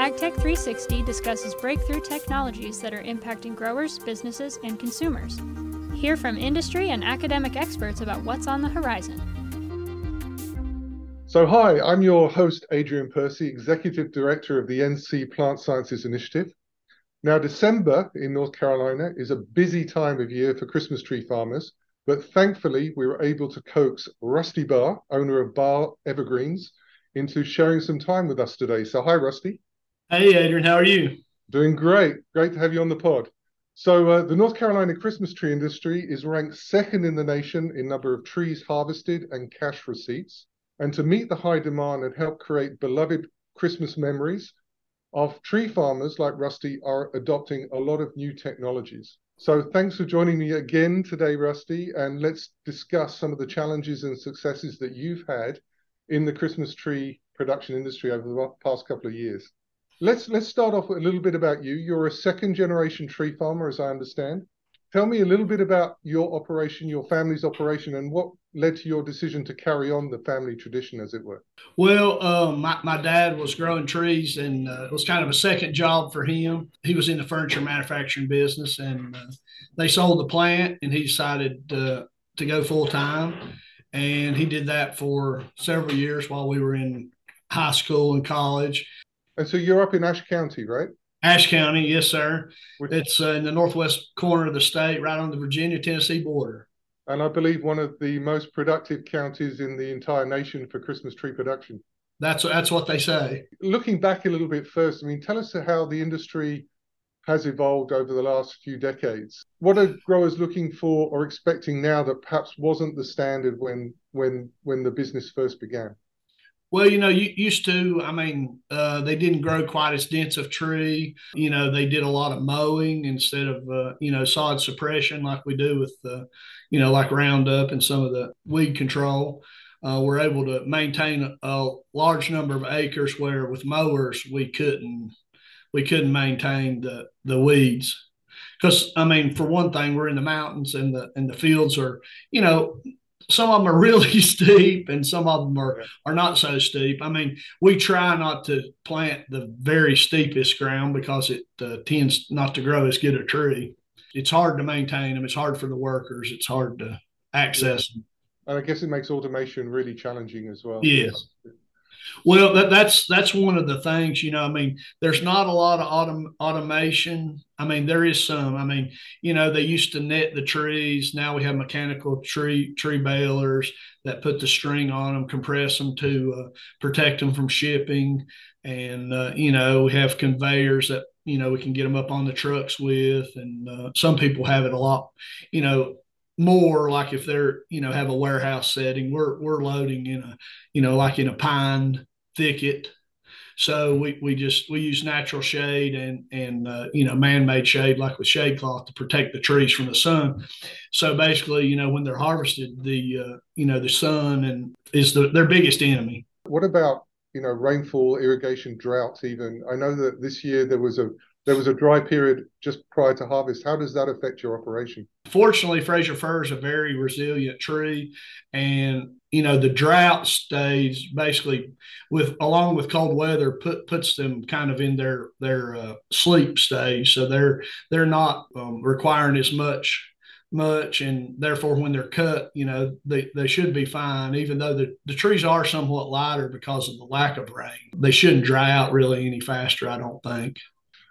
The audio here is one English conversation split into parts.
AgTech 360 discusses breakthrough technologies that are impacting growers, businesses, and consumers. Hear from industry and academic experts about what's on the horizon. So, hi, I'm your host, Adrian Percy, Executive Director of the NC Plant Sciences Initiative. Now, December in North Carolina is a busy time of year for Christmas tree farmers, but thankfully we were able to coax Rusty Barr, owner of Barr Evergreens, into sharing some time with us today. So, hi, Rusty. Hey, Adrian, how are you? Doing great. Great to have you on the pod. So, uh, the North Carolina Christmas tree industry is ranked second in the nation in number of trees harvested and cash receipts. And to meet the high demand and help create beloved Christmas memories, of tree farmers like Rusty are adopting a lot of new technologies. So thanks for joining me again today, Rusty, and let's discuss some of the challenges and successes that you've had in the Christmas tree production industry over the past couple of years. Let's let's start off with a little bit about you. You're a second generation tree farmer, as I understand. Tell me a little bit about your operation, your family's operation, and what led to your decision to carry on the family tradition, as it were? Well, um, my, my dad was growing trees, and uh, it was kind of a second job for him. He was in the furniture manufacturing business, and uh, they sold the plant, and he decided uh, to go full time. And he did that for several years while we were in high school and college. And so you're up in Ashe County, right? Ashe County, yes, sir. Which, it's uh, in the northwest corner of the state, right on the Virginia Tennessee border. And I believe one of the most productive counties in the entire nation for Christmas tree production. That's that's what they say. Looking back a little bit first, I mean, tell us how the industry has evolved over the last few decades. What are growers looking for or expecting now that perhaps wasn't the standard when when when the business first began? Well, you know, you used to, I mean, uh, they didn't grow quite as dense of tree. You know, they did a lot of mowing instead of, uh, you know, sod suppression like we do with, uh, you know, like Roundup and some of the weed control. Uh, we're able to maintain a, a, large number of acres where with mowers we couldn't we couldn't maintain the the weeds because I mean for one thing we're in the mountains and the and the fields are you know some of them are really steep and some of them are, are not so steep. I mean, we try not to plant the very steepest ground because it uh, tends not to grow as good a tree. It's hard to maintain them. It's hard for the workers. It's hard to access them. And I guess it makes automation really challenging as well. Yes. Well, that, that's that's one of the things, you know. I mean, there's not a lot of autom- automation. I mean, there is some. I mean, you know, they used to net the trees. Now we have mechanical tree tree balers that put the string on them, compress them to uh, protect them from shipping, and uh, you know, we have conveyors that you know we can get them up on the trucks with, and uh, some people have it a lot, you know, more like if they're you know have a warehouse setting we're we're loading in a you know like in a pine thicket. So we, we just we use natural shade and and uh, you know man-made shade like with shade cloth to protect the trees from the sun. So basically you know when they're harvested the uh, you know the sun and is the, their biggest enemy. What about you know rainfall irrigation droughts even? I know that this year there was a there was a dry period just prior to harvest. How does that affect your operation? Fortunately, Fraser fir is a very resilient tree, and you know the drought stays basically with along with cold weather put puts them kind of in their their uh, sleep stage, so they're they're not um, requiring as much much and therefore when they're cut you know they, they should be fine even though the, the trees are somewhat lighter because of the lack of rain they shouldn't dry out really any faster i don't think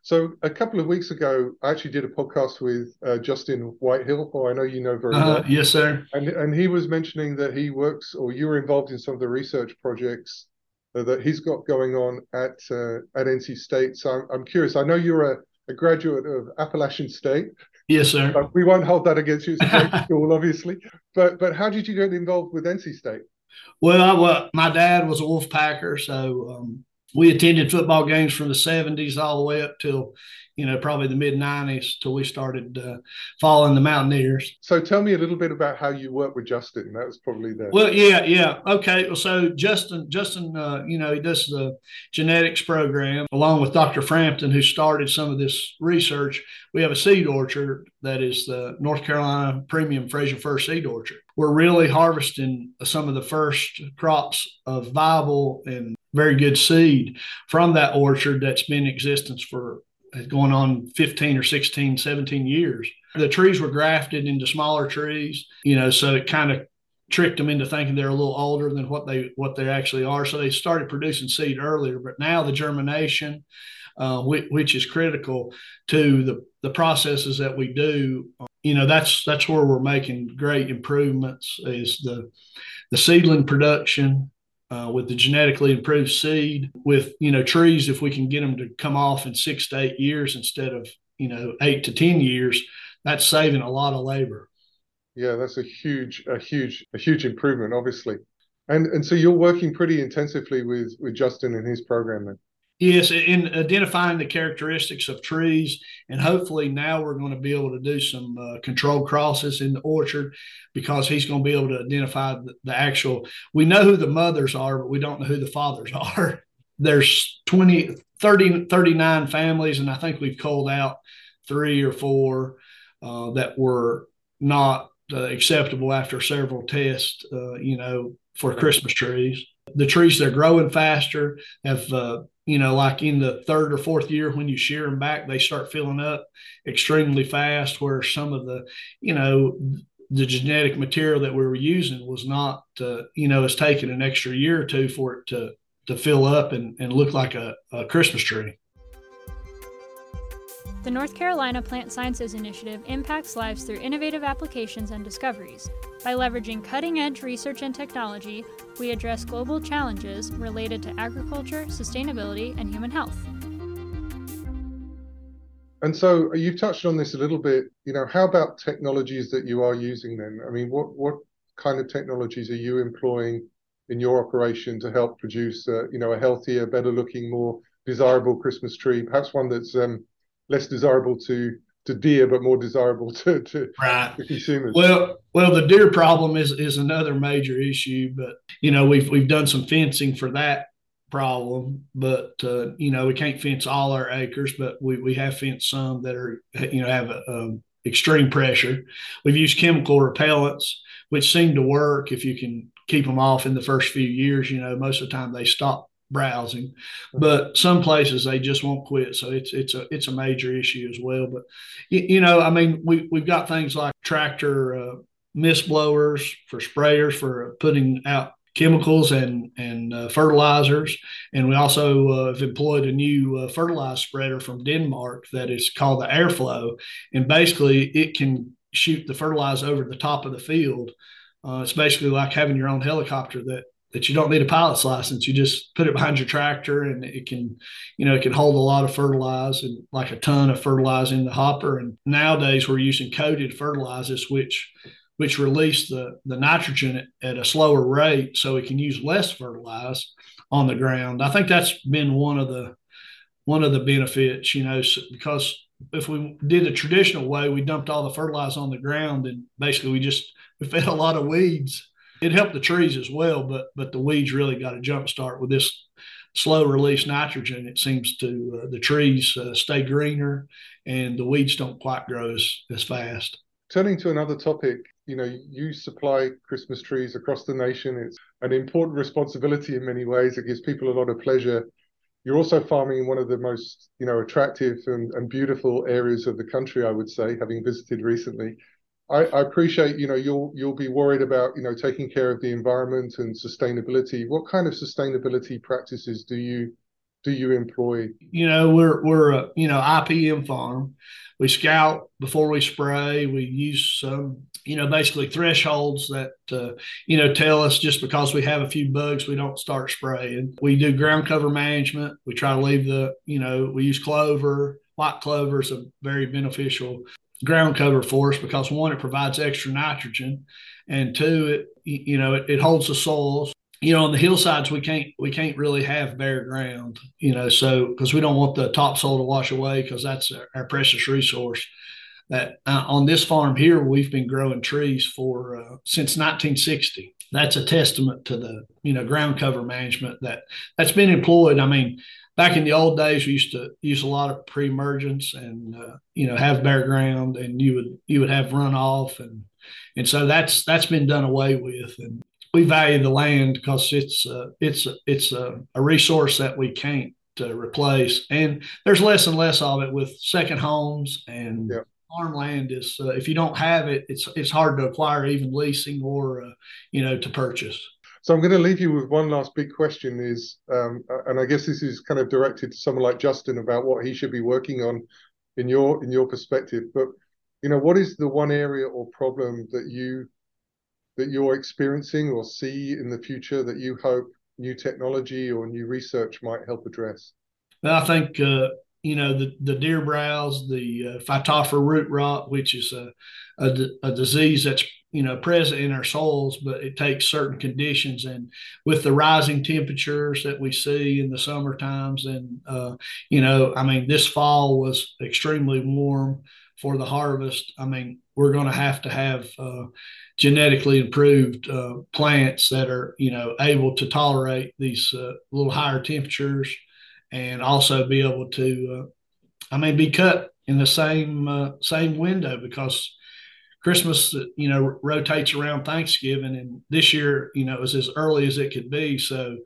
so a couple of weeks ago, I actually did a podcast with uh, Justin Whitehill, who I know you know very uh, well. Yes, sir. And and he was mentioning that he works, or you were involved in some of the research projects uh, that he's got going on at uh, at NC State. So I'm, I'm curious. I know you're a, a graduate of Appalachian State. Yes, sir. But we won't hold that against you. It's a great school, obviously. But but how did you get involved with NC State? Well, I, well, my dad was a Wolf Packer, so um, we attended football games from the 70s all the way up till you know, probably the mid 90s till we started uh, following the Mountaineers. So tell me a little bit about how you work with Justin. That was probably the. Well, yeah, yeah. Okay. Well, so Justin, Justin, uh, you know, he does the genetics program along with Dr. Frampton, who started some of this research. We have a seed orchard that is the North Carolina Premium Fraser Fir Seed Orchard. We're really harvesting some of the first crops of viable and very good seed from that orchard that's been in existence for uh, going on 15 or 16, 17 years. The trees were grafted into smaller trees, you know, so it kind of tricked them into thinking they're a little older than what they what they actually are. So they started producing seed earlier, but now the germination, uh, which, which, is critical to the the processes that we do, you know, that's that's where we're making great improvements. Is the the seedling production uh, with the genetically improved seed with you know trees if we can get them to come off in six to eight years instead of you know eight to ten years that's saving a lot of labor yeah that's a huge a huge a huge improvement obviously and and so you're working pretty intensively with with justin and his program then Yes, in identifying the characteristics of trees, and hopefully now we're going to be able to do some uh, controlled crosses in the orchard because he's going to be able to identify the, the, actual. We know who the mothers are, but we don't know who the fathers are. There's 20, 30, 39 families, and I think we've culled out three or four uh, that were not uh, acceptable after several tests, uh, you know, for Christmas trees. The trees they're growing faster have uh, you know, like in the third or fourth year when you shear them back, they start filling up extremely fast. Where some of the, you know, the genetic material that we were using was not, uh, you know, it's taken an extra year or two for it to to fill up and, and look like a, a Christmas tree. The North Carolina Plant Sciences Initiative impacts lives through innovative applications and discoveries. By leveraging cutting edge research and technology, we address global challenges related to agriculture, sustainability, and human health. And so you've touched on this a little bit. You know, how about technologies that you are using then? I mean, what what kind of technologies are you employing in your operation to help produce, uh, you know, a healthier, better looking, more desirable Christmas tree? Perhaps one that's um, less desirable to to deer, but more desirable to, to, right. to consumers. Well, well, the deer problem is is another major issue, but you know we've we've done some fencing for that problem, but uh, you know we can't fence all our acres, but we we have fenced some that are you know have a, um, extreme pressure. We've used chemical repellents, which seem to work if you can keep them off in the first few years. You know, most of the time they stop browsing. But some places they just won't quit, so it's it's a it's a major issue as well. But you, you know, I mean, we we've got things like tractor uh, mist blowers for sprayers for putting out chemicals and and uh, fertilizers, and we also uh, have employed a new uh, fertilizer spreader from Denmark that is called the Airflow, and basically it can shoot the fertilizer over the top of the field. Uh, it's basically like having your own helicopter that that you don't need a pilot's license. You just put it behind your tractor and it can, you know, it can hold a lot of fertilizer and like a ton of fertilizer in the hopper. And nowadays we're using coated fertilizers, which which release the, the nitrogen at, a slower rate so it can use less fertilizer on the ground. I think that's been one of the one of the benefits, you know, because if we did the traditional way, we dumped all the fertilizer on the ground and basically we just we fed a lot of weeds it helped the trees as well, but but the weeds really got a jump start with this slow release nitrogen. It seems to uh, the trees uh, stay greener and the weeds don't quite grow as, as fast. Turning to another topic, you know, you supply Christmas trees across the nation. It's an important responsibility in many ways. It gives people a lot of pleasure. You're also farming in one of the most, you know, attractive and, and beautiful areas of the country, I would say, having visited recently. I, I, appreciate, you know, you'll you'll be worried about, you know, taking care of the environment and sustainability. What kind of sustainability practices do you do you employ? You know, we're we're a you know IPM farm. We scout before we spray. We use some, you know, basically thresholds that uh, you know tell us just because we have a few bugs, we don't start spraying. We do ground cover management. We try to leave the, you know, we use clover. White clover is a very beneficial ground cover for us because one, it provides extra nitrogen, and two, it you know it, it holds the soils. you know, on the hillsides we can't we can't really have bare ground, you know, so because we don't want the topsoil to wash away because that's our, our, precious resource. That uh, on this farm here we've been growing trees for uh, since 1960. That's a testament to the you know ground cover management that that's been employed. I mean, back in the old days we used to use a lot of pre-emergence and uh, you know have bare ground and you would you would have runoff and and so that's that's been done away with and we value the land because it's uh, it's it's a, a, resource that we can't uh, replace, and there's less and less of it with second homes and yep. farmland. Is uh, if you don't have it, it's it's hard to acquire, even leasing or uh, you know to purchase. So I'm going to leave you with one last big question: is um, and I guess this is kind of directed to someone like Justin about what he should be working on in your in your perspective, but you know what is the one area or problem that you that you're experiencing or see in the future that you hope new technology or new research might help address? Well, I think uh, you know the the deer browse, the uh, phytophthora root rot, which is a, a, a disease that's you know present in our soils, but it takes certain conditions. And with the rising temperatures that we see in the summer times, and uh, you know, I mean, this fall was extremely warm for the harvest. I mean, we're going to have to have uh, genetically improved uh, plants that are you know able to tolerate these uh, little higher temperatures and also be able to uh, i mean be cut in the same uh, same window because christmas you know rotates around thanksgiving and this year you know it was as early as it could be so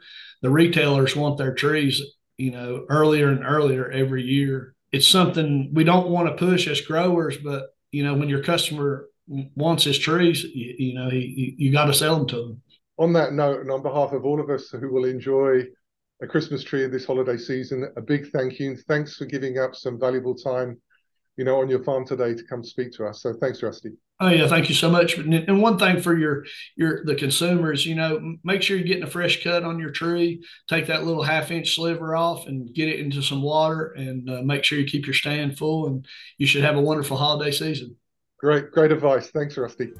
the retailers want their trees you know earlier and earlier every year it's something we don't want to push as growers but you know when your customer wants his trees, you, you know, he, you got to sell them to them. On that note, and on behalf of all of us who will enjoy a Christmas tree this holiday season, a big thank you. And thanks for giving up some valuable time, you know, on your farm today to come speak to us. So thanks, Rusty. Oh yeah, thank you so much. And one thing for your your the consumers, you know, make sure you're getting a fresh cut on your tree. Take that little half inch sliver off and get it into some water, and uh, make sure you keep your stand full. And you should have a wonderful holiday season. Great, great advice. Thanks, Rusty.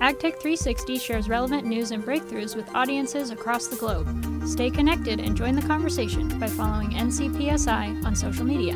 AgTech 360 shares relevant news and breakthroughs with audiences across the globe. Stay connected and join the conversation by following NCPSI on social media.